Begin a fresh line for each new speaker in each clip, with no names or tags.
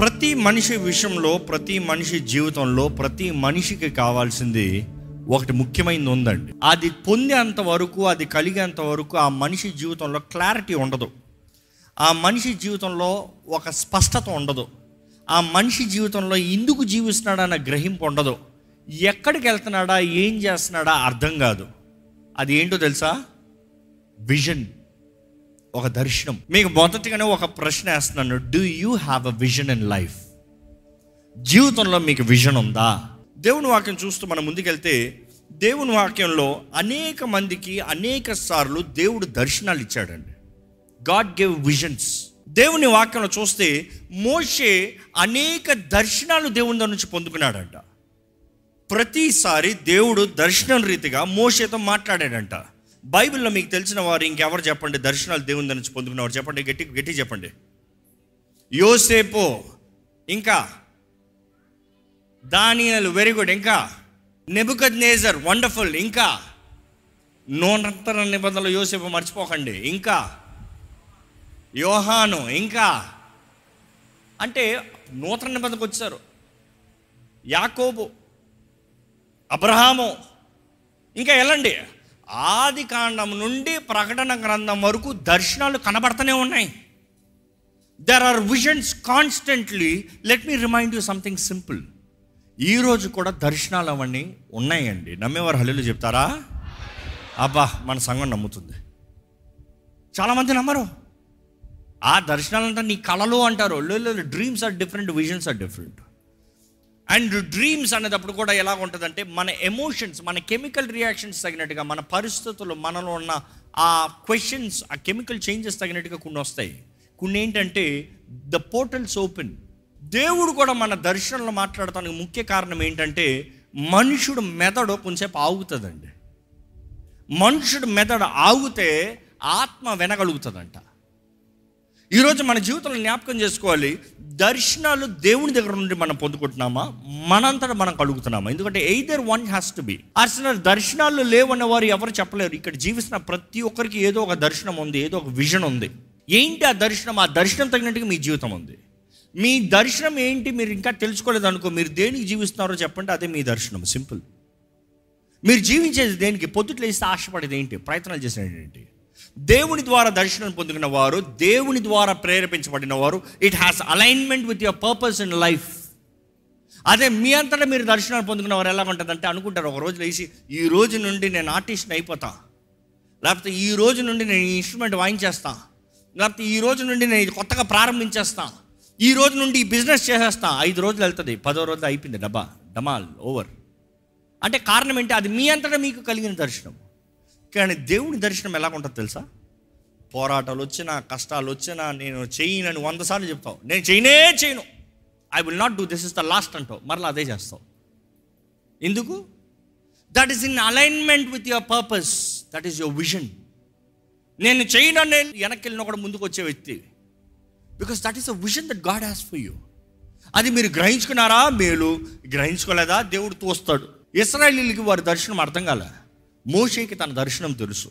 ప్రతి మనిషి విషయంలో ప్రతి మనిషి జీవితంలో ప్రతి మనిషికి కావాల్సింది ఒకటి ముఖ్యమైనది ఉందండి. అది పొందేంత వరకు అది కలిగేంత వరకు ఆ మనిషి జీవితంలో క్లారిటీ ఉండదు. ఆ మనిషి జీవితంలో ఒక స్పష్టత ఉండదు. ఆ మనిషి జీవితంలో ఎందుకు జీవిస్తున్నాడన్న గ్రహింపు ఉండదు. ఎక్కడికి వెళ్తున్నాడా ఏం చేస్తున్నాడా అర్థం కాదు. అది ఏంటో తెలుసా? విజన్. ఒక దర్శనం. మీకు మొదటిగానే ఒక ప్రశ్న వేస్తున్నాను. Do you have a vision in life జీవితంలో మీకు విజన్ ఉందా? దేవుని వాక్యం చూస్తూ మనం ముందుకెళ్తే దేవుని వాక్యంలో అనేక మందికి అనేక సార్లు దేవుడు దర్శనాలు ఇచ్చాడండి. గాడ్ గేవ్ విజన్స్ దేవుని వాక్యంలో చూస్తే మోషే అనేక దర్శనాలు దేవుని దగ్గర నుంచి పొందుకున్నాడంట. ప్రతిసారి దేవుడు దర్శనం రీతిగా మోషేతో మాట్లాడాడంట. బైబిల్లో మీకు తెలిసిన వారు ఇంకెవరు చెప్పండి? దర్శనాలు దేవుని దగ్గర నుంచి పొందుకున్నవారు చెప్పండి. గట్టి గట్టి చెప్పండి. యోసేపు ఇంకా దానియల్ వెరీ గుడ్ ఇంకా నెబుకద్ నేజర్ వండర్ఫుల్ ఇంకా నూనత్తర నిబంధనలు యోసేపు మర్చిపోకండి. ఇంకా యోహాను ఇంకా అంటే నూతన నిబంధనకు వచ్చారు. యాకోబు అబ్రహాము ఇంకా వెళ్ళండి ఆది కాండం నుండి ప్రకటన గ్రంథం వరకు దర్శనాలు కనబడుతూనే ఉన్నాయి. There are visions constantly let me remind you something simple ఈరోజు కూడా దర్శనాలు అవన్నీ ఉన్నాయండి. నమ్మేవారు హల్లులు చెప్తారా? అబ్బా మన సంఘం నమ్ముతుంది. చాలామంది నమ్మరు. ఆ దర్శనాలంతా నీ కళలు అంటారు. Dreams are different visions are different and dreams అనేటప్పుడు కూడా ఎలా ఉంటుందంటే మన ఎమోషన్స్ మన కెమికల్ రియాక్షన్స్ తగినట్టుగా మన పరిస్థితులు మనలో ఉన్న ఆ క్వశ్చన్స్ ఆ కెమికల్ చేంజెస్ తగినట్టుగా కొన్ని వస్తాయి. కొన్ని ఏంటంటే ద పోర్టల్స్ ఓపెన్. దేవుడు కూడా మన దర్శనంలో మాట్లాడటానికి ముఖ్య కారణం ఏంటంటే మనుషుడు మెదడు కొంచెంసేపు ఆగుతుందండి. మనుషుడు మెదడు ఆగితే ఆత్మ వినగలుగుతుందంట. ఈరోజు మన జీవితంలో జ్ఞాపకం చేసుకోవాలి దర్శనాలు దేవుని దగ్గర నుండి మనం పొందుకుంటున్నామా? మనంతటా మనం కలుగుతున్నామా? ఎందుకంటే either one has to be అసలు దర్శనాలు లేవన్న వారు ఎవరు చెప్పలేరు. ఇక్కడ జీవిస్తున్న ప్రతి ఒక్కరికి ఏదో ఒక దర్శనం ఉంది ఏదో ఒక విజన్ ఉంది. ఏంటి ఆ దర్శనం? ఆ దర్శనం తగినట్టుగా మీ జీవితం ఉంది. మీ దర్శనం ఏంటి మీరు ఇంకా తెలుసుకోలేదు అనుకో మీరు దేనికి జీవిస్తున్నారో చెప్పండి అదే మీ దర్శనం. సింపుల్ మీరు జీవించేది దేనికి? పొద్దుట్లేస్తే ఆశపడేది ఏంటి? ప్రయత్నాలు చేసేది ఏంటి? దేవుని ద్వారా దర్శనం పొందుకున్న వారు దేవుని ద్వారా ప్రేరేపించబడిన వారు it has alignment with your purpose in life అదే మీ అంతటా మీరు దర్శనాలు పొందుకున్న వారు ఎలా ఉంటుందంటే అనుకుంటారు ఒక రోజు లేచి ఈ రోజు నుండి నేను ఆర్టిస్ట్ని అయిపోతా. లేకపోతే ఈ రోజు నుండి నేను ఈ ఇన్స్ట్రుమెంట్ వాయించేస్తా. లేకపోతే ఈ రోజు నుండి నేను ఇది కొత్తగా ప్రారంభించేస్తా. ఈ రోజు నుండి ఈ బిజినెస్ చేసేస్తా. ఐదు రోజులు వెళ్తుంది పదో రోజులు అయిపోయింది డబ్బా డమాల్ ఓవర్ అంటే కారణం ఏంటి? అది మీ అంతటా మీకు కలిగిన దర్శనం. కానీ దేవుని దర్శనం ఎలా ఉంటుంది తెలుసా? పోరాటాలు వచ్చినా కష్టాలు వచ్చినా నేను చేయనని వంద సార్లు చెప్తావు. నేను చేయనే చేయను. I will not do this is the last అంటావు. మరలా అదే చేస్తావు. ఎందుకు? That is in alignment with your purpose that is your vision నేను చేయనని వెనక్కి వెళ్ళిన కూడా ముందుకు వచ్చే వ్యక్తి. Because that is a vision that God has for you అది మీరు గ్రహించుకున్నారా? మేలు. గ్రహించుకోలేదా? దేవుడు తోస్తాడు. ఇస్రాయలీలకి వారి దర్శనం అర్థం కాలే. మోషేకి తన దర్శనం తెలుసు.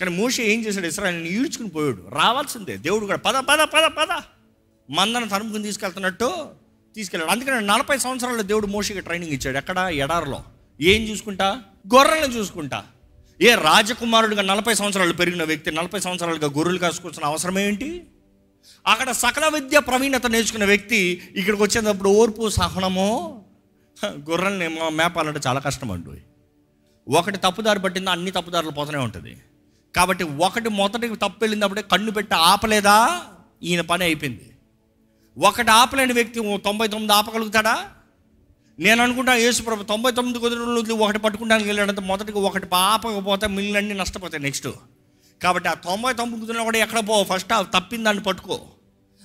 కానీ మోషే ఏం చేశాడు? ఇస్రాయల్ని ఈడ్చుకుని పోయాడు. రావాల్సిందే. దేవుడు కూడా పద పద పద పద. మందను తరుముకుని తీసుకెళ్తున్నట్టు తీసుకెళ్ళాడు. అందుకని నలభై సంవత్సరాల్లో దేవుడు మోషకి ట్రైనింగ్ ఇచ్చాడు. ఎక్కడ? ఎడారిలో. ఏం చూసుకుంటా? గొర్రెలను చూసుకుంటా. ఏ రాజకుమారుడిగా నలభై సంవత్సరాలు పెరిగిన వ్యక్తి నలభై సంవత్సరాలుగా గొర్రెలు కాసుకొచ్చిన అవసరం ఏంటి? అక్కడ సకల విద్య ప్రవీణత నేర్చుకున్న వ్యక్తి ఇక్కడికి వచ్చేటప్పుడు ఓర్పు సహనము. గొర్రెల్ని మేపాలంటే చాలా కష్టం అండి. ఒకటి తప్పుదారి పట్టిందో అన్ని తప్పుదారులు పోతూనే ఉంటుంది. కాబట్టి ఒకటి మొదటికి తప్పు వెళ్ళినప్పుడే కన్ను పెట్టి ఆపలేదా? ఈయన పని అయిపోయింది. ఒకటి ఆపలేని వ్యక్తి తొంభై తొమ్మిది ఆపగలుగుతాడా? నేను అనుకుంటా యేసుప్రభు తొంభై తొమ్మిది కుదిరి ఒకటి పట్టుకుంటానికి వెళ్ళాడంటే మొదటికి ఒకటి ఆపకపోతే మిగిలినన్ని నష్టపోతాయి నెక్స్ట్. కాబట్టి ఆ తొంభై తొమ్మిది కుదిరిన కూడా ఎక్కడ పో ఫస్ట్ తప్పిందాన్ని పట్టుకో.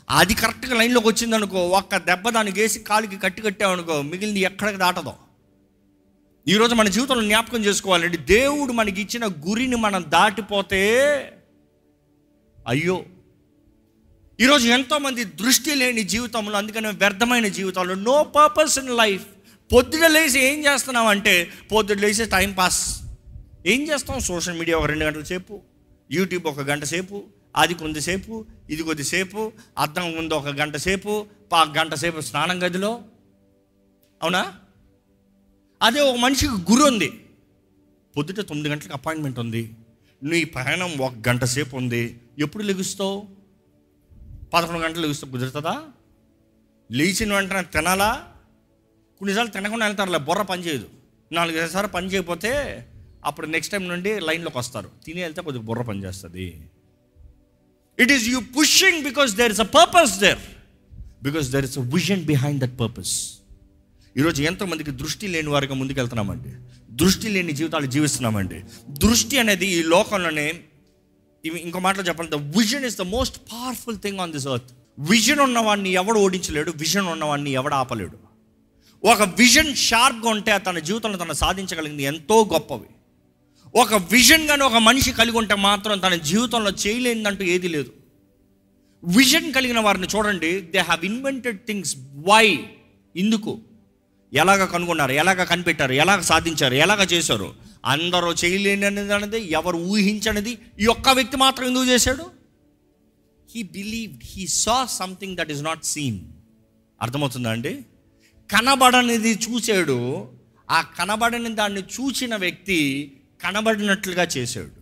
అది కరెక్ట్గా లైన్లోకి వచ్చిందనుకో ఒక్క దెబ్బ దానికి వేసి కాలికి కట్టి కట్టావు అనుకో మిగిలింది ఎక్కడికి దాటదో. ఈరోజు మన జీవితంలో జ్ఞాపకం చేసుకోవాలండి. దేవుడు మనకి ఇచ్చిన గురిని మనం దాటిపోతే అయ్యో. ఈరోజు ఎంతోమంది దృష్టి లేని జీవితంలో అందుకనే వ్యర్థమైన జీవితాలు నో పర్పస్ ఇన్ లైఫ్ పొద్దున లేచి ఏం చేస్తున్నాం అంటే పొద్దున లేచి టైం పాస్ ఏం చేస్తాం? సోషల్ మీడియా ఒక రెండు గంటల సేపు యూట్యూబ్ ఒక గంట సేపు అది కొంతసేపు ఇది కొద్దిసేపు అద్దం ముందు ఒక గంట సేపు పా గంట సేపు స్నానం గదిలో. అవునా? అదే ఒక మనిషికి గురి ఉంది. పొద్దుట తొమ్మిది గంటలకు అపాయింట్మెంట్ ఉంది. నీ ప్రయాణం ఒక గంట సేపు ఉంది. ఎప్పుడు లెగుస్తావు? పదకొండు గంటలు లెగుస్తావు. కుదురుతుందా? లేచిన వెంటనే తినాలా? కొన్నిసార్లు తినకుండా వెళ్తారులే బుర్ర పని చేయదు. నాలుగు సార్లు పని చేయకపోతే అప్పుడు నెక్స్ట్ టైం నుండి లైన్లోకి వస్తారు. తిని వెళ్తే కొద్దిగా బుర్ర పని చేస్తుంది. It is you pushing because there is a purpose there because there is a vision behind that purpose ఈరోజు ఎంతోమందికి దృష్టి లేని వారిగా ముందుకెళ్తున్నామండి. దృష్టి లేని జీవితాలు జీవిస్తున్నామండి. దృష్టి అనేది ఈ లోకంలోనే ఇవి ఇంకో మాటలో చెప్పాలంటే vision is the most powerful thing on this earth vision ఉన్నవాడిని ఎవడు ఓడించలేడు విజన్ ఉన్నవాడిని ఎవడు ఆపలేడు. ఒక విజన్ షార్ప్గా ఉంటే తన జీవితంలో తను సాధించగలిగింది ఎంతో గొప్పవి. ఒక విజన్ కానీ ఒక మనిషి కలిగి ఉంటే మాత్రం తన జీవితంలో చేయలేనిదంటూ ఏది లేదు. విజన్ కలిగిన వారిని చూడండి they have invented things why ఇందుకు. ఎలాగ కనుగొన్నారు? ఎలాగ కనిపెట్టారు? ఎలాగ సాధించారు? ఎలాగ చేశారు? అందరూ చేయలేనిది అనేది ఎవరు ఊహించనిది ఈ ఒక్క వ్యక్తి మాత్రం ఎందుకు చేశాడు? He believe he saw something that is not seen అర్థమవుతుందా అండి? కనబడనిది చూశాడు. ఆ కనబడని దాన్ని చూసిన వ్యక్తి కనబడినట్లుగా చేశాడు.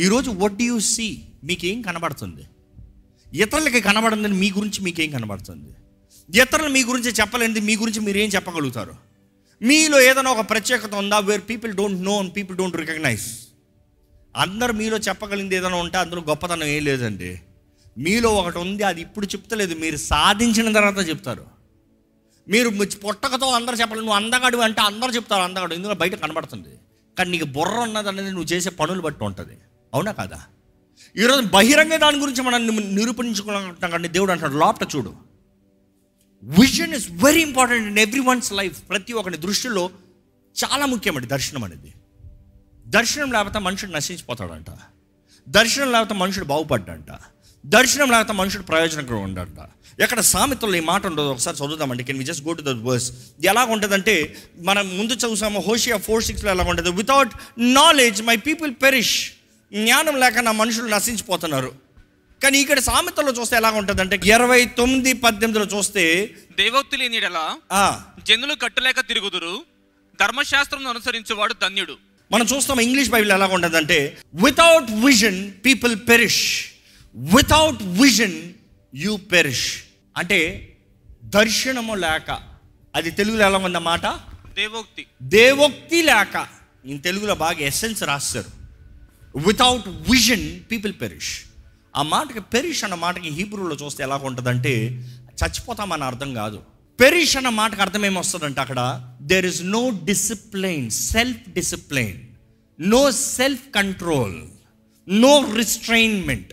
ఈరోజు వట్ యు సీ మీకేం కనబడుతుంది? ఇతరులకి కనబడిందని మీ గురించి మీకేం కనబడుతుంది? ఇతరులు మీ గురించి చెప్పలేనిది మీ గురించి మీరేం చెప్పగలుగుతారు? మీలో ఏదైనా ఒక ప్రత్యేకత ఉందా where people don't know and people don't recognize అందరు మీలో చెప్పగలిగింది ఏదైనా ఉంటే అందులో గొప్పతనం ఏం లేదండి. మీలో ఒకటి ఉంది అది ఇప్పుడు చెప్తలేదు మీరు సాధించిన తర్వాత చెప్తారు. మీరు పొట్టకతో అందరు చెప్పాలి నువ్వు అందగాడు అంటే అందరు చెప్తారు అందగాడు ఎందుకంటే బయట కనబడుతుంది. కానీ నీకు బుర్ర ఉన్నది అనేది నువ్వు చేసే పనులు బట్టి ఉంటుంది. అవునా కాదా? ఈరోజు బహిరంగ దాని గురించి మనం నిరూపించుకున్నాం కానీ దేవుడు అంటాడు లోపట చూడు. Vision is very important in every one's life ప్రతి ఒక్కరి దృష్టిలో చాలా ముఖ్యమండి దర్శనం అనేది. దర్శనం లేకపోతే మనుషుడు నశించిపోతాడంట. దర్శనం లేకపోతే మనుషుడు బాగుపడ్డంట. దర్శనం లేకపోతే మనుషుడు ప్రయోజనకరం ఉండంట. ఎక్కడ సామెతల్లో ఈ మాట ఉండదు. ఒకసారి చదువుదామండి. Can we just go to the verse ఎలా ఉంటుందంటే మనం ముందు చదువుసాము హోషియా ఫోర్ సిక్స్లో ఎలా ఉంటుంది? Without knowledge my people perish జ్ఞానం లేక నా మనుషులు నశించిపోతున్నారు. కానీ ఇక్కడ సామెతల్లో చూస్తే ఎలా ఉంటుందంటే ఇరవై తొమ్మిది పద్దెనిమిదిలో చూస్తే
దేవోక్తి లేని జనులు కట్టులేక తిరుగుదురు. ధర్మశాస్త్రం అనుసరించేవాడు ధన్యుడు.
మనం చూస్తాం ఇంగ్లీష్ బైబిల్ ఎలా ఉంటుందంటే without vision people perish without vision you perish అంటే దర్శనము లేక. అది తెలుగులో ఎలా ఉందన్నమాట
దేవోక్తి.
దేవోక్తి లేక. ఈ తెలుగులో బాగా ఎసెన్స్ రాస్తారు. వితౌట్ విజన్ పీపుల్ పెరిష్ ఆ మాటకి పెరిష్ అన్న మాటకి హీబ్రూలో చూస్తే ఎలా ఉంటుందంటే చచ్చిపోతామని అర్థం కాదు. పెరిష్ అన్న మాటకి అర్థం ఏమొస్తుందంటే అక్కడ there is no discipline self discipline no self control no restrainment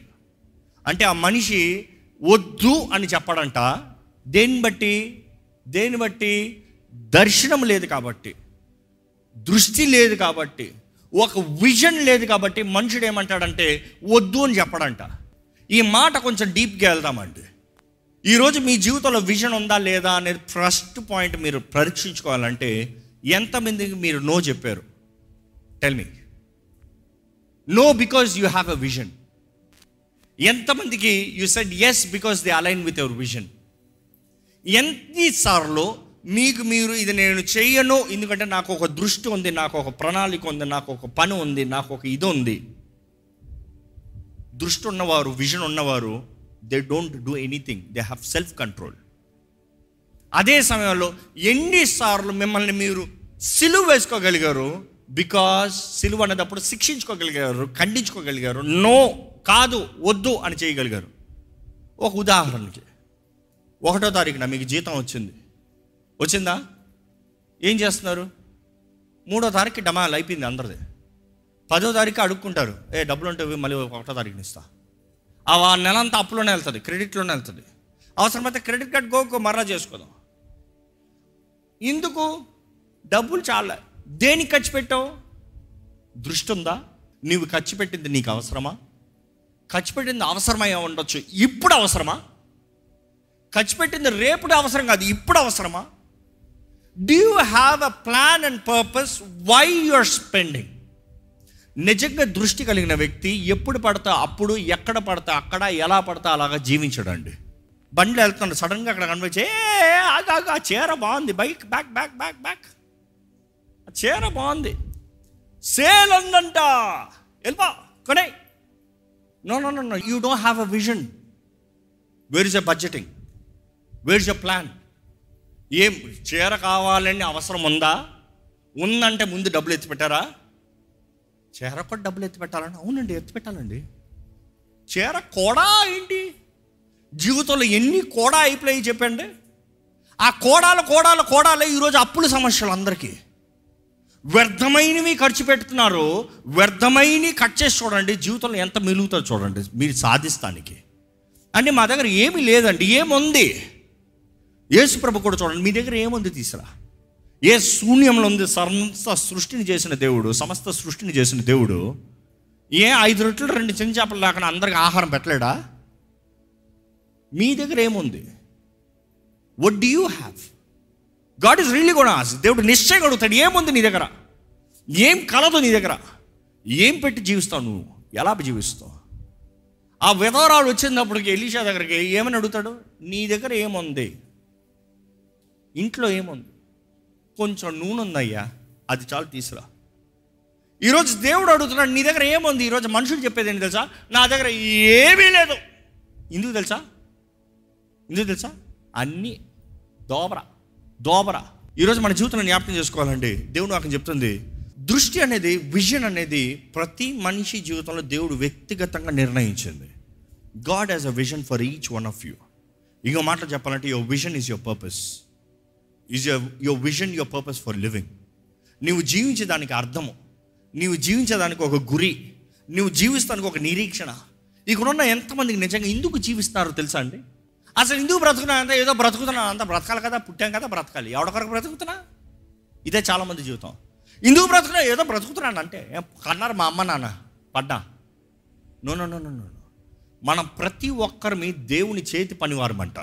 అంటే ఆ మనిషి వద్దు అని చెప్పడంట. దేన్ని బట్టి? దేన్ని బట్టి? దర్శనం లేదు కాబట్టి దృష్టి లేదు కాబట్టి ఒక విజన్ లేదు కాబట్టి మనుషుడు ఏమంటాడంటే వద్దు అని చెప్పడంట. ఈ మాట కొంచెం డీప్గా వెళ్దామండి. ఈరోజు మీ జీవితంలో విజన్ ఉందా లేదా అనేది ఫస్ట్ పాయింట్ మీరు పరీక్షించుకోవాలంటే ఎంతమందికి మీరు నో చెప్పారు? Tell me no because you have a vision ఎంతమందికి you said yes because they align with your vision ఎన్నిసార్లు మీకు మీరు ఇది నేను చేయను ఎందుకంటే నాకు ఒక దృష్టి ఉంది నాకు ఒక ప్రణాళిక ఉంది నాకు ఒక పని ఉంది నాకు ఒక ఇది ఉంది. దృష్టి ఉన్నవారు విజన్ ఉన్నవారు they don't do anything they have self control అదే సమయంలో ఎన్నిసార్లు మిమ్మల్ని మీరు సిలువ వేసుకోగలిగారు? బికాస్ సిలువ అనేటప్పుడు శిక్షించుకోగలిగారు ఖండించుకోగలిగారు. నో కాదు వద్దు అని చేయగలిగారు. ఒక ఉదాహరణకి ఒకటో తారీఖున మీకు జీతం వచ్చింది. వచ్చిందా? ఏం చేస్తున్నారు? మూడో తారీఖు డమాల్ అయిపోయింది అందరిది. పదో తారీఖు అడుక్కుంటారు. ఏ డబ్బులు ఉంటే మళ్ళీ ఒకటో తారీఖుని ఇస్తా. ఆ నెల అంతా అప్పులోనే వెళ్తుంది క్రెడిట్లోనే వెళ్తుంది. అవసరమైతే క్రెడిట్ కార్డ్ గోకు మర్రా చేసుకోదాం. ఎందుకు డబ్బులు చాలా. దేనికి ఖర్చు పెట్టావు? దృష్టి ఉందా నీవు ఖర్చు పెట్టింది నీకు అవసరమా? ఖర్చు పెట్టింది అవసరమై ఉండొచ్చు. ఇప్పుడు అవసరమా? ఖర్చు పెట్టింది రేపుడు అవసరం కాదు ఇప్పుడు అవసరమా? Do you have a plan and purpose why you are spending నిజంగా దృష్టి కలిగిన వ్యక్తి ఎప్పుడు పడతా అప్పుడు ఎక్కడ పడతా అక్కడ ఎలా పడతా అలాగా జీవించడండి. బండ్లు వెళ్తున్నాడు సడన్గా అక్కడ కనిపించి ఆగా చీర బాగుంది bike back back back back చీర బాగుంది. సేల్ ఉందంట. వెళ్ళిపో కొనే no no no no you don't have a vision where is a budgeting where is a plan ఏం చీర కావాలని అవసరం ఉందా? ఉందంటే ముందు డబ్బులు ఎత్తి పెట్టారా చీర కూడా డబ్బులు ఎత్తి పెట్టాలని? అవునండి ఎత్తి పెట్టాలండి. చీర కూడా ఏంటి? జీవితంలో ఎన్ని కూడా అయిపోయి చెప్పండి. ఆ కోడాలు కోడాల కోడాలే ఈరోజు అప్పుల సమస్యలు అందరికీ. వ్యర్థమైనవి ఖర్చు పెడుతున్నారు. వ్యర్థమైనవి కట్ చేసి చూడండి జీవితంలో ఎంత మిలుగుతుందో చూడండి మీరు సాధిస్తానికి. అంటే మా దగ్గర ఏమీ లేదండి ఏముంది? యేసుప్రభు కూడా చూడండి మీ దగ్గర ఏముంది తీసురా? ఏ శూన్యంలో ఉంది? సమస్త సృష్టిని చేసిన దేవుడు సమస్త సృష్టిని చేసిన దేవుడు ఏ ఐదు రొట్టెలు రెండు చిన్న చేపలు లేకుండా అందరికి ఆహారం పెట్టలేడా? మీ దగ్గర ఏముంది? What do you have God is really కూడా దేవుడు నిశ్చయంగా అడుగుతాడు ఏముంది నీ దగ్గర? ఏం కలదు నీ దగ్గర? ఏం పెట్టి జీవిస్తావు నువ్వు? ఎలా జీవిస్తావు? ఆ విధవరాలు వచ్చినప్పటికి ఎలీషా దగ్గరికి ఏమని అడుగుతాడు? నీ దగ్గర ఏముంది? ఇంట్లో ఏముంది? కొంచెం నూనె ఉందయ్యా అది చాలు తీసురా. ఈరోజు దేవుడు అడుగుతున్నాడు నీ దగ్గర ఏముంది? ఈరోజు మనుషులు చెప్పేది ఏంటి తెలుసా? నా దగ్గర ఏమీ లేదు. ఎందుకు తెలుసా? ఎందుకు తెలుసా? అన్నీ దోబర దోబర. ఈరోజు మన జీవితంలో జ్ఞాపకం చేసుకోవాలండి. దేవుడు నాకు చెప్తుంది దృష్టి అనేది విజన్ అనేది ప్రతి మనిషి జీవితంలో దేవుడు వ్యక్తిగతంగా నిర్ణయించింది. God has a vision for each one of you. ఇంకో మాటలు చెప్పాలంటే your vision is your purpose. Is your your vision your purpose for living నీవు జీవించేదానికి అర్థము. నీవు జీవించేదానికి ఒక గురి. నువ్వు జీవిస్తానికి ఒక నిరీక్షణ. ఇక్కడున్న ఎంతమందికి నిజంగా ఎందుకు జీవిస్తున్నారో తెలుసా అండి? అసలు ఎందుకు బ్రతుకున్నా అంటే ఏదో బ్రతుకుతున్నాను అంత బ్రతకాలి కదా పుట్టాం కదా బ్రతకాలి. ఎవడ బ్రతుకుతున్నా? ఇదే చాలామంది జీవితం. ఎందుకు బ్రతుకున్నా ఏదో బ్రతుకుతున్నాను అంటే కన్నారు మా అమ్మ నాన్న పడ్డా. No no no no no మనం ప్రతి ఒక్కరిమి దేవుని చేతి పనివారమంట.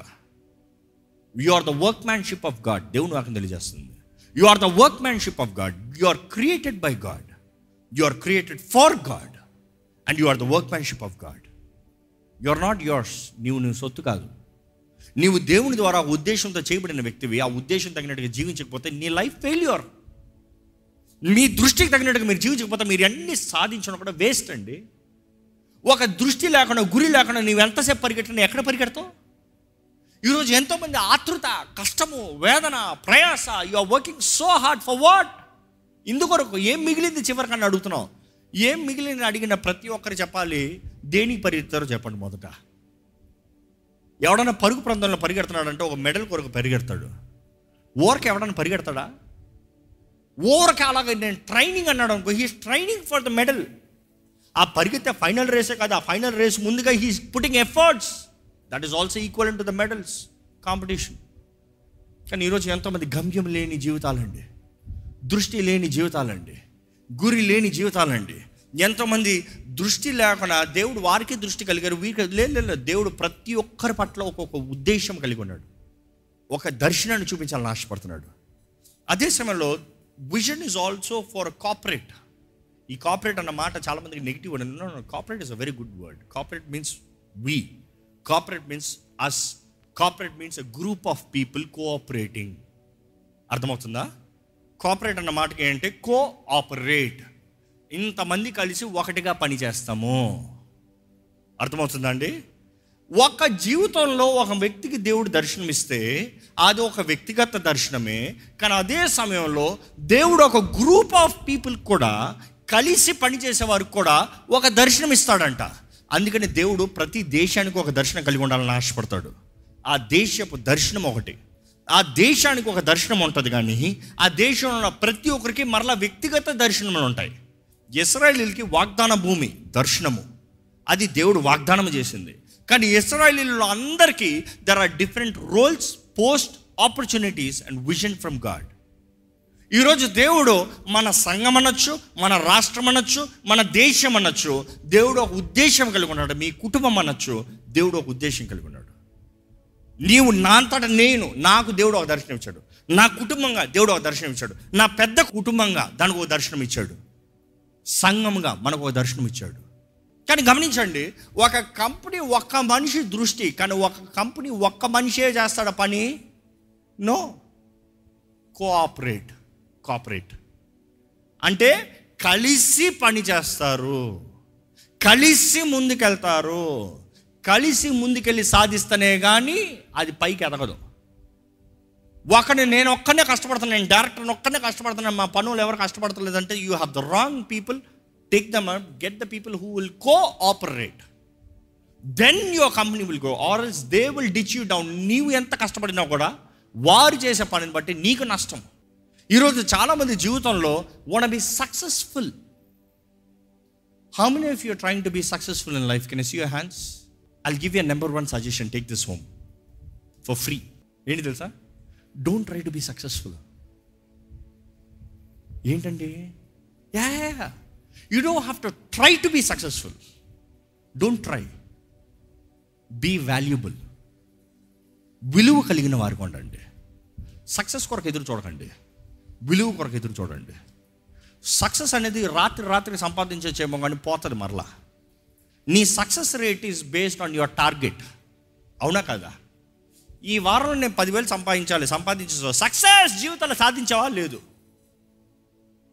You are the workmanship of God దేవుని వాక్యం తెలియజేస్తుంది. You are the workmanship of God you are created by God you are created for God and you are the workmanship of God you are not yours నీవు నువ్వు సొత్తు కాదు. నీవు దేవుని ద్వారా ఉద్దేశంతో చేయబడిన వ్యక్తివి. ఆ ఉద్దేశం తగినట్టుగా జీవించకపోతే నీ లైఫ్ ఫెయిల్యూర్. మీ దృష్టికి తగినట్టుగా మీరు జీవించకపోతే మీరు అన్ని సాధించడం కూడా వేస్ట్ అండి. ఒక దృష్టి లేకుండా గురి లేకుండా నీవు ఎంతసేపు పరిగెట్టినా ఎక్కడ పరిగెడతావు? ఈరోజు ఎంతోమంది ఆతృత కష్టము వేదన ప్రయాస you are working so hard for what ఇందుకొరకు ఏం మిగిలింది చివరికన్నా అడుగుతున్నావు? ఏం మిగిలింది అడిగిన ప్రతి ఒక్కరు చెప్పాలి దేనికి పరిగెత్తారో చెప్పండి మొదట. ఎవడన్నా పరుగు ప్రాంతంలో పరిగెడుతున్నాడంటే ఒక మెడల్ కొరకు పరిగెడతాడు. ఓరక ఎవడన్నా పరిగెడతాడా? ఓరక అలాగే నేను ట్రైనింగ్ అన్నాడు అనుకో he's training for the medal ఆ పరిగెత్తే ఫైనల్ రేసే కాదు ఆ ఫైనల్ రేస్ ముందుగా he's putting efforts that is also equal to the medals competition కానీ ఈరోజు ఎంతోమంది గమ్యం లేని జీవితాలండి దృష్టి లేని జీవితాలండి గురి లేని జీవితాలండి. ఎంతోమంది దృష్టి లేకుండా దేవుడు వారికి దృష్టి కలిగారు వీరికి లేదు లేదు దేవుడు ప్రతి ఒక్కరి పట్ల ఒక్కొక్క ఉద్దేశం కలిగి ఉన్నాడు. ఒక దర్శనాన్ని చూపించాలని ఆశపడుతున్నాడు. అదే సమయంలో vision is also for corporate ఈ కాపరేట్ అన్న మాట చాలామందికి నెగిటివ్ అని corporate is a very good word corporate means we corporate means us corporate means a group of people cooperating అర్థమవుతుందా? కోఆపరేట్ అన్న మాటకి ఏంటంటే కోఆపరేట్ ఇంతమంది కలిసి ఒకటిగా పనిచేస్తాము. అర్థమవుతుందా అండి ఒక జీవితంలో ఒక వ్యక్తికి దేవుడు దర్శనమిస్తే అది ఒక వ్యక్తిగత దర్శనమే కానీ అదే సమయంలో దేవుడు ఒక గ్రూప్ ఆఫ్ పీపుల్ కూడా కలిసి పనిచేసే వారికి కూడా ఒక దర్శనం ఇస్తాడంట అందుకని దేవుడు ప్రతి దేశానికి ఒక దర్శనం కలిగి ఉండాలని ఆశపడతాడు. ఆ దేశపు దర్శనం ఒకటి. ఆ దేశానికి ఒక దర్శనం ఉంటుంది కానీ ఆ దేశంలో ఉన్న ప్రతి ఒక్కరికి మరలా వ్యక్తిగత దర్శనములు ఉంటాయి. ఇస్రాయలీలకి వాగ్దాన భూమి దర్శనము. అది దేవుడు వాగ్దానం చేసింది. కానీ ఇస్రాయలీలో అందరికీ there are different roles post opportunities and vision from God ఈరోజు దేవుడు మన సంఘం అనొచ్చు మన రాష్ట్రం అనొచ్చు మన దేశం అనొచ్చు దేవుడు ఒక ఉద్దేశం కలిగి ఉన్నాడు. మీ కుటుంబం అనొచ్చు దేవుడు ఒక ఉద్దేశం కలిగి ఉన్నాడు. నీవు నా అంతట నేను నాకు దేవుడు ఒక దర్శనం ఇచ్చాడు. నా కుటుంబంగా దేవుడు ఒక దర్శనం ఇచ్చాడు. నా పెద్ద కుటుంబంగా దానికి ఒక దర్శనం ఇచ్చాడు. సంఘంగా మనకు ఒక దర్శనం ఇచ్చాడు. కానీ గమనించండి ఒక కంపెనీ ఒక్క మనిషి దృష్టి కానీ ఒక కంపెనీ ఒక్క మనిషే చేస్తాడు పని? నో. కోఆపరేట్. కాపరేట్ అంటే కలిసి పని చేస్తారు. కలిసి ముందుకెళ్తారు. కలిసి ముందుకెళ్ళి సాధిస్తేనే కానీ అది పైకి ఎదగదు. ఒకని నేను ఒక్కనే కష్టపడుతున్నాను నేను డైరెక్టర్ ఒక్కనే కష్టపడుతున్నాను మా పనులు ఎవరు కష్టపడతలేదంటే you have the wrong people take them get the people who will cooperate then your company will go or else they will ditch you down నీవు ఎంత కష్టపడినా కూడా వారు చేసే పనిని బట్టి నీకు నష్టం. ఈరోజు చాలామంది జీవితంలో want be successful how many of you're trying to be successful in life can see your hands I give you number one suggestion take this home for free ఏంటి తెలుసా? Don't try to be successful ఏంటండి? Yeah you don't have to try to be successful don't try be valuable విలువ కలిగిన వారికి ఉండండి. Success కొరకు ఎదురు చూడకండి. విలువ కొరకు ఎదురు చూడండి. సక్సెస్ అనేది రాత్రి రాత్రి సంపాదించే కానీ పోతుంది మరలా. నీ success rate is based on your target అవునా కదా? ఈ వారం నేను పదివేలు సంపాదించాలి సంపాదించే సక్సెస్ జీవితంలో సాధించావా? లేదు.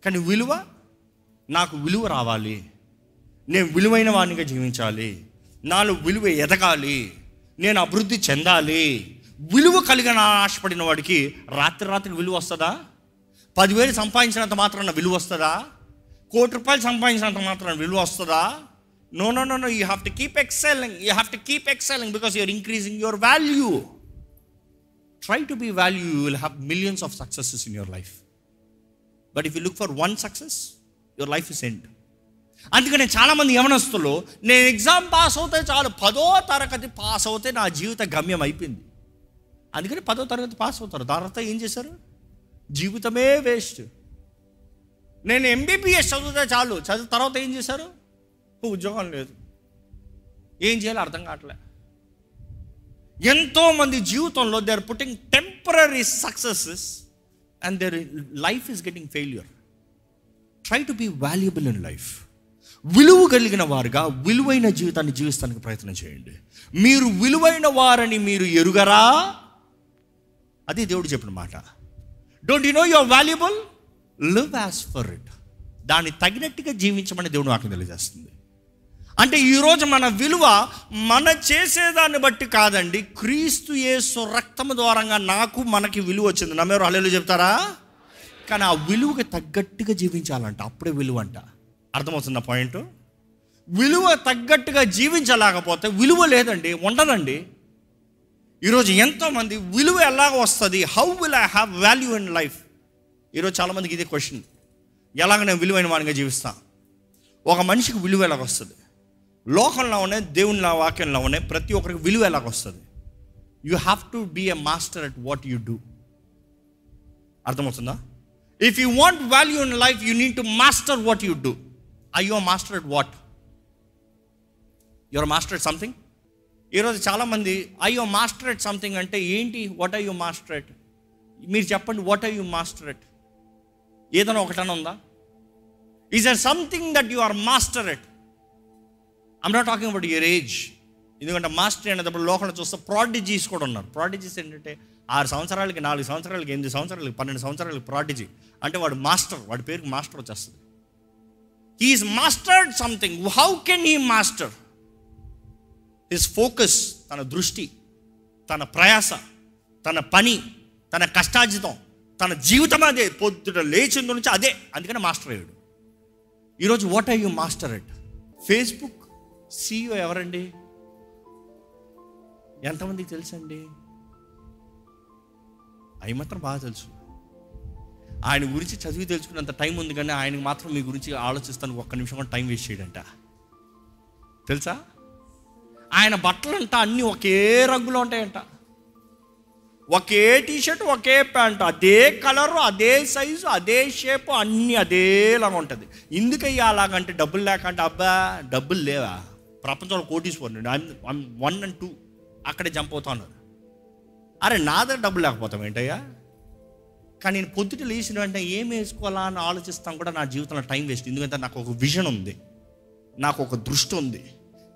కానీ విలువ? నాకు విలువ రావాలి. నేను విలువైన వాడినిగా జీవించాలి. నాలో విలువ ఎదగాలి. నేను అభివృద్ధి చెందాలి. విలువ కలిగిన ఆశపడిన వాడికి రాత్రి రాత్రికి విలువ వస్తుందా? పదివేలు సంపాదించినంత మాత్రాన విలువ వస్తుందా? కోటి రూపాయలు సంపాదించినంత మాత్రాన విలువ వస్తుందా? No no no no you have to keep excelling you have to keep excelling because you're increasing your value try to be value you will have millions of successes in your life but if you look for one success your life is end అందుకనే చాలామంది యవనస్తులు నేను exam pass అవుతే చాలు పదో తరగతి pass అవుతే నా జీవిత గమ్యం అయిపోయింది. అందుకని పదో తరగతి పాస్ అవుతారు. తర్వాత ఏం చేశారు? జీవితమే వేస్ట్. నేను ఎంబీబీఎస్ చదివితే చాలు. చదివిన తర్వాత ఏం చేశారు? ఉద్యోగం లేదు. ఏం చేయాలో అర్థం కావట్లే. ఎంతో మంది జీవితంలో they are putting temporary successes and their life is getting failure try to be valuable in life విలువ కలిగిన వారుగా విలువైన జీవితాన్ని జీవిస్తానికి ప్రయత్నం చేయండి. మీరు విలువైన వారని మీరు ఎరుగరా? అది దేవుడు చెప్పిన మాట. Don't you know your valuable live as for it దాన్ని తగినట్టుగా జీవించమని దేవుడు వాక్యం తెలియజేస్తుంది. అంటే ఈరోజు మన విలువ మన చేసేదాన్ని బట్టి కాదండి. క్రీస్తు యేసు రక్తము ద్వారంగా నాకు మనకి విలువ వచ్చింది. నమ్మేవారు హల్లెలూయా చెప్తారా? కానీ ఆ విలువకి తగ్గట్టుగా జీవించాలంట. అప్పుడే విలువ అంట. అర్థమవుతుంది పాయింట్? విలువ తగ్గట్టుగా జీవించలేకపోతే విలువ లేదండి ఉండదండి. ఈరోజు ఎంతోమంది విలువ ఎలాగ వస్తుంది? How will I have value in life ఈరోజు చాలామందికి ఇదే క్వశ్చన్ ఎలాగ నేను విలువైన వాడిగా జీవిస్తా? ఒక మనిషికి విలువ ఎలాగ వస్తుంది? లోకంలో ఉన్నాయి దేవుని వాక్యంలో ఉన్నాయి ప్రతి ఒక్కరికి విలువ ఎలాగ వస్తుంది? You have to be a master at what you do అర్థమవుతుందా? If you want value in life you need to master what you do I you master at what your master at something ఈరోజు చాలామంది అయ్యో master at something అంటే ఏంటి? What I you master at మీరు చెప్పండి what I you master at ఏదైనా ఒకటన ఉందా? Is are something that you are master at I'm not talking about your age ఎందుకంటే మాస్టర్ అనేటప్పుడు లోకంలో చూస్తే ప్రాడిజీస్ కూడా ఉన్నారు. ప్రాడిజీస్ ఏంటంటే ఆరు సంవత్సరాలకి నాలుగు సంవత్సరాలకి ఎనిమిది సంవత్సరాలకి పన్నెండు సంవత్సరాలకి ప్రాడిజీ అంటే వాడు మాస్టర్ వాడి పేరుకి మాస్టర్ వచ్చేస్తుంది. He's mastered something how can he master his focus తన దృష్టి తన ప్రయాస తన పని తన కష్టార్జితం తన జీవితం అదే. పొద్దుట లేచింది నుంచి అదే. అందుకని మాస్టర్ అయ్యాడు. ఈరోజు what I you master at Facebook CEO ఎవరండి? ఎంతమందికి తెలుసండి? అవి మాత్రం బాగా తెలుసు. ఆయన గురించి చదివి తెలుసుకున్నంత టైం ఉంది కానీ ఆయనకు మాత్రం మీ గురించి ఆలోచిస్తాను ఒక్క నిమిషం కూడా టైం వేస్ట్ చేయడంట. తెలుసా? ఆయన బట్టలంట అన్నీ ఒకే రంగులో ఉంటాయంట. ఒకే టీషర్ట్ ఒకే ప్యాంట్ అదే కలరు అదే సైజు అదే షేపు అన్నీ అదేలాగా ఉంటుంది. ఎందుకయ్యా అలాగంటే డబ్బులు లేకంటే అబ్బా డబ్బులు లేవా? ప్రపంచంలో కోటీశ్వరుడు వన్ అండ్ టూ అక్కడే జంప్ అవుతా ఉన్నారు అరే నా దగ్గర డబ్బులు లేకపోతాం ఏంటయ్యా? కానీ నేను పొద్దుట లేచిన వెంటనే ఏం వేసుకోవాలా అని ఆలోచిస్తాం కూడా నా జీవితంలో టైం వేస్ట్ ఎందుకంటే నాకు ఒక విజన్ ఉంది. నాకు ఒక దృష్టి ఉంది.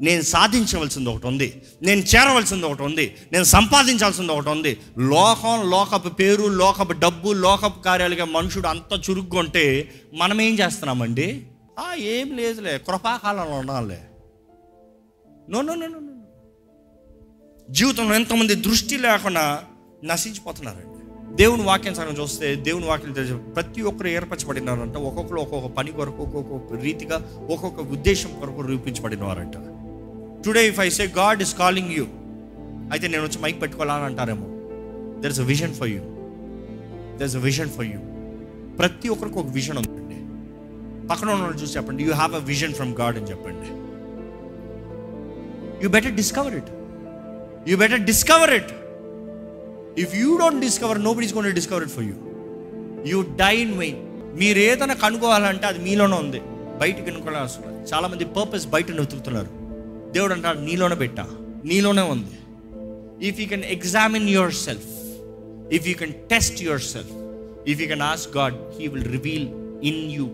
నేను సాధించవలసింది ఒకటి ఉంది. నేను చేరవలసింది ఒకటి ఉంది. నేను సంపాదించాల్సింది ఒకటి ఉంది. లోకం లోకపు పేరు లోకపు డబ్బు లోకపు కార్యాలుగా మనుషుడు అంత చురుగ్గా ఉంటే మనం ఏం చేస్తున్నామండి? ఆ, ఏం లేదులే. కృపాకాలంలో ఉండాలి no no no no no. జీవితంలో ఎంతమంది దృష్టి లేకుండా నశించిపోతున్నారండి. దేవుని వాక్యం సగం చూస్తే దేవుని వాక్యం తెలిసి ప్రతి ఒక్కరు ఏర్పరచబడినారంట. ఒక్కొక్కరు ఒక్కొక్క పని కొరకు ఒక్కొక్క రీతిగా ఒక్కొక్క ఉద్దేశం కొరకు రూపించబడిన వారంట today if I say God is calling you అయితే నేను వచ్చి మైక్ పెట్టుకోవాలని అంటారేమో. There is a vision for you there is a vision for you ప్రతి ఒక్కరికి ఒక విజన్ ఉందండి. పక్కన ఉన్న చూసి చెప్పండి you have a vision from God అని చెప్పండి. You better discover it you better discover it if you don't discover nobody's gonna discover it for you you die in vain మీరు ఏదైనా కనుక్కోవాలంటే అది మీలోనే ఉంది. బయట కనుక్కోవాలి చాలామంది చాలా మంది పర్పస్ బయట వెతుకుతున్నారు దేవుడు అంటాడు నీలోనే పెట్టా నీలోనే ఉంది. If you can examine yourself if you can test yourself if you can ask God he will reveal in you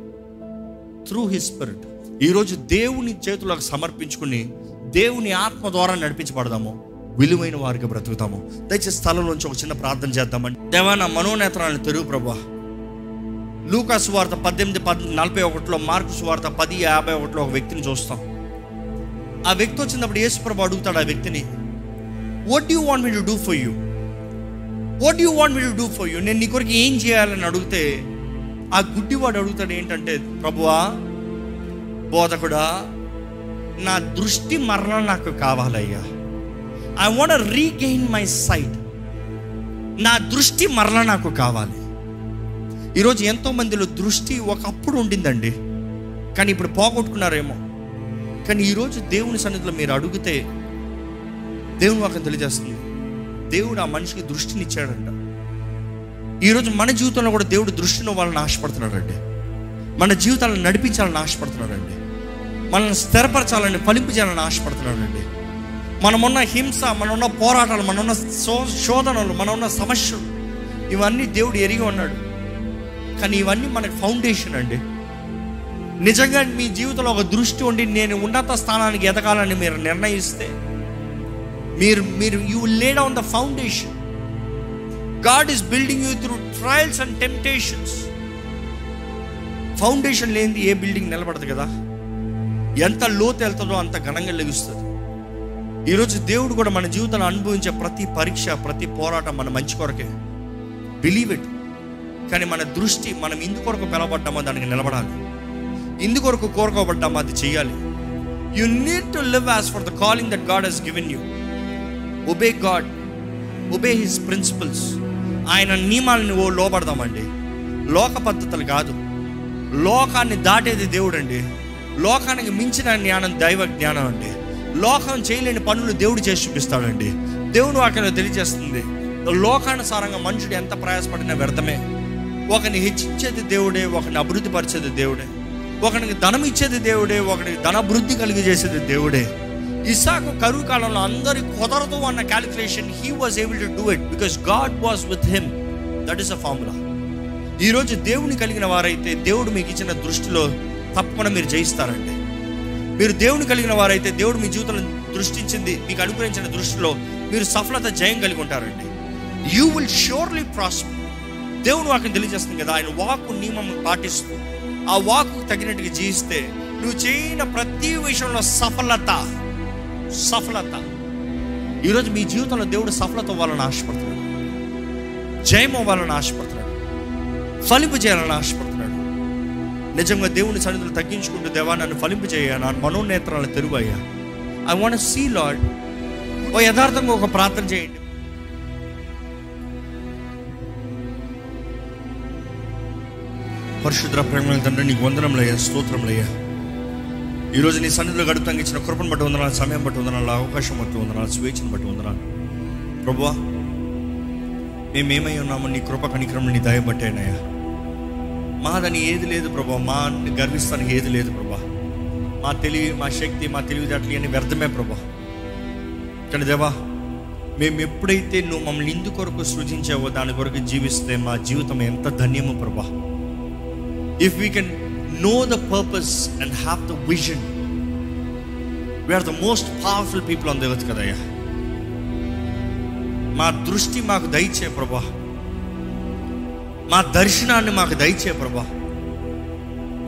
through his spirit ఈరోజు దేవుని చేతులకు సమర్పించుకుని దేవుని ఆత్మ ద్వారా నడిపించబడదాము విలువైన వారికి బ్రతుకుతాము. దయచేసి స్థలంలోంచి ఒక చిన్న ప్రార్థన చేద్దామండి. దేవా నా మనోనేత్రాలను తెరువు ప్రభా. లూకా సువార్త పద్దెనిమిది పద్ నలభై ఒకటిలో మార్కు సువార్త పది యాభై ఒకటిలో ఒక వ్యక్తిని చూస్తాం. ఆ వ్యక్తి వచ్చినప్పుడు యేసుప్రభు అడుగుతాడు ఆ వ్యక్తిని what you want me to do for you what you want me to do for you నేను నీ కొరకు ఏం చేయాలని అడిగితే ఆ గుడ్డివాడు అడుగుతాడు ఏంటంటే ప్రభువా బోధకుడా నా దృష్టి మరణం నాకు కావాలయ్యా. I want regain my sight నా దృష్టి మరల నాకు కావాలి. ఈరోజు ఎంతో మందిలో దృష్టి ఒకప్పుడు ఉండిందండి. కానీ ఇప్పుడు పోగొట్టుకున్నారేమో. కానీ ఈరోజు దేవుని సన్నిధిలో మీరు అడిగితే దేవుని వాక్యం తెలియజేస్తుంది. దేవుడు ఆ మనిషికి దృష్టిని ఇచ్చాడంట. ఈరోజు మన జీవితంలో కూడా దేవుడు దృష్టిని వాళ్ళని ఆశపడుతున్నాడండి. మన జీవితాలను నడిపించాలని ఆశపడుతున్నాడండి. మనల్ని స్థిరపరచాలని ఫలింపు చేయాలని ఆశపడుతున్నాడండి. మనమున్న హింస మనమున్న పోరాటాలు మనమున్న శో శోధనలు మనమున్న సమస్యలు ఇవన్నీ దేవుడు ఎరిగి ఉన్నాడు. కానీ ఇవన్నీ మనకి ఫౌండేషన్ అండి. నిజంగా మీ జీవితంలో ఒక దృష్టి ఉండి నేను ఉన్నత స్థానానికి ఎదగాలని మీరు నిర్ణయిస్తే మీరు మీరు you laid on the foundation God is building you through trials and temptations foundation లేనిది ఏ బిల్డింగ్ నిలబడదు కదా? ఎంత లోతు వెళ్తుందో అంత ఘనంగా లెగుస్తుంది. ఈరోజు దేవుడు కూడా మన జీవితంలో అనుభవించే ప్రతి పరీక్ష ప్రతి పోరాటం మన మంచి కొరకే. బిలీవ్ ఇట్ కానీ మన దృష్టి మనం ఇందు కొరకు పిలవబడ్డామో దానికి నిలబడాలి. ఇందుకొరకు కోరుకోబడ్డాము అది చేయాలి you need to live as for the calling that God has given you obey God obey his principles ఆయన నియమాలను ఓ లోపడదామండి లోక పద్ధతులు కాదు. లోకాన్ని దాటేది దేవుడు అండి లోకానికి మించిన జ్ఞానం దైవ జ్ఞానం అండి. లోకం చేయలేని పనులు దేవుడు చేసి చూపిస్తాడండి. దేవుడు వాక్యంలో తెలియజేస్తుంది. లోకానుసారంగా మనుషుడు ఎంత ప్రయాసపడినా వ్యర్థమే. ఒకని హెచ్చించేది దేవుడే ఒకని అభివృద్ధి పరిచేది దేవుడే. ఒకడికి ధనం ఇచ్చేది దేవుడే ఒకనికి కలిగి కలిగజేసేది దేవుడే. ఇసాకు కరువు కాలంలో అందరి కుదరదు అన్న calculation he was able to do it because God was with him that is a formula ఈరోజు దేవుని కలిగిన వారైతే దేవుడు మీకు ఇచ్చిన దృష్టిలో తప్పకుండా మీరు జయిస్తారండి. మీరు దేవుని కలిగిన వారైతే దేవుడు మీ జీవితంలో దృష్టించింది మీకు అనుగ్రహించిన దృష్టిలో మీరు సఫలత జయం కలిగి ఉంటారండి. యూ విల్ షోర్లీ ప్రాస్పర్ దేవుని వాక్యం తెలియజేస్తుంది కదా ఆయన వాక్ నియమం పాటిస్తూ ఆ వాక్కు తగినట్టుగా జీవిస్తే నువ్వు చేయని ప్రతి విషయంలో సఫలత సఫలత. ఈరోజు మీ జీవితంలో దేవుడు సఫలత అవ్వాలని ఆశపడుతున్నాడు. జయం అవ్వాలని ఆశపడుతున్నాడు. ఫలింపు చేయాలని ఆశపడుతున్నాడు. నిజంగా దేవుని సన్నిధులు తగ్గించుకుంటూ దేవా నన్ను ఫలింపు చేయ నా మనోనేత్రాలను తెరువయ్యా. ఐ వాంట్ సీ లాడ్ ఓ యథార్థంగా ఒక ప్రార్థన చేయండి. పరిశుద్ర ప్రేమల తండ్రి నీకు వందనంలయ్యా స్తోత్రంలయ్యా ఈరోజు నీ సన్నిధిలో గడుపుతానికి ఇచ్చిన కృపను బట్టి వందనాలు సమయం బట్టి వందనాలు అవకాశం బట్టి వందనాలు స్వేచ్ఛను బట్టి వందనాలు. ప్రభువా మేమేమై ఉన్నామో నీ కృప కనిక్రమం నీ దయబట్టేనయ్యా మాదని ఏది లేదు ప్రభా మా గర్విస్తానికి ఏది లేదు ప్రభా మా తెలివి మా శక్తి మా తెలివితేటలు ఇవన్నీ వ్యర్థమే ప్రభా కానీ దేవా మేము ఎప్పుడైతే నువ్వు మమ్మల్ని ఇందు కొరకు సృజించావో దాని కొరకు జీవిస్తే మా జీవితం ఎంత ధన్యము ప్రభా if we can know the purpose and have the vision we're the most powerful people on Devath కదయ్యా మా దృష్టి మాకు దయచే ప్రభా. మా దర్శనాన్ని మాకు దయచే ప్రభా.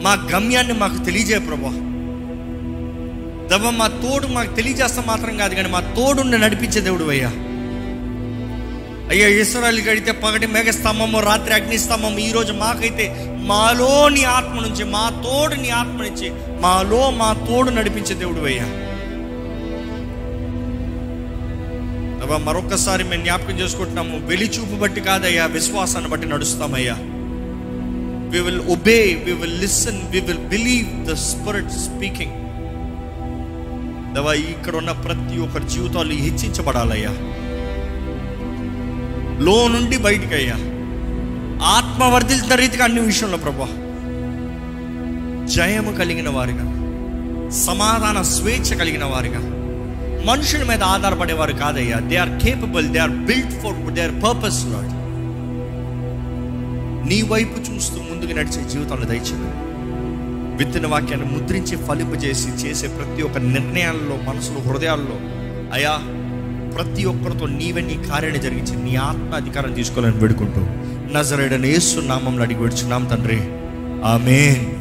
మా గమ్యాన్ని మాకు తెలియజే ప్రభా. దవ మా తోడు మాకు తెలియజేస్తా మాత్రం కాదు కానీ మా తోడుని నడిపించే దేవుడు అయ్యా. అయ్యా ఇస్రాయల్ కడితే పగటి మేఘ స్తంభము రాత్రి అగ్నిస్తంభము. ఈరోజు మాకైతే మాలో నీ ఆత్మ నుంచి మా తోడు నీ ఆత్మ నుంచి మాలో మా తోడు నడిపించే దేవుడు అయ్యా. అవ్వ మరొకసారి మేము జ్ఞాపకం చేసుకుంటున్నాము. వెలి చూపు బట్టి కాదయ్యా విశ్వాసాన్ని బట్టి నడుస్తామయ్యా. We will obey we will listen we will believe the spirit speaking దవా ఇక్కడ ఉన్న ప్రతి ఒక్కరి జీవితాలు హెచ్చించబడాలయ్యా. లో నుండి బయటికి అయ్యా ఆత్మ వర్ధిల్చిన రీతిగా అన్ని విషయంలో ప్రభా. జయము కలిగిన వారుగా సమాధాన స్వేచ్ఛ కలిగిన వారిగా మనుషుల మీద ఆధారపడేవారు కాదయ్యా. They are capable they are built for they are purpose Lord నీ వైపు చూస్తూ ముందుకు నడిచే జీవితాలు దయచేయండి. విత్తన వాక్యాన్ని ముద్రించి ఫలింపజేసి చేసే ప్రతి ఒక్క నిర్ణయాల్లో మనసులో హృదయాల్లో అయా ప్రతి ఒక్కరితో నీవే నీ కార్యాన్ని జరిగించి నీ ఆత్మ అధికారం తీసుకోవాలని వేడుకుంటూ. నజరేడని ఏసు నామంలో అడిగి వేడుచున్నాం తండ్రి. ఆమెన్.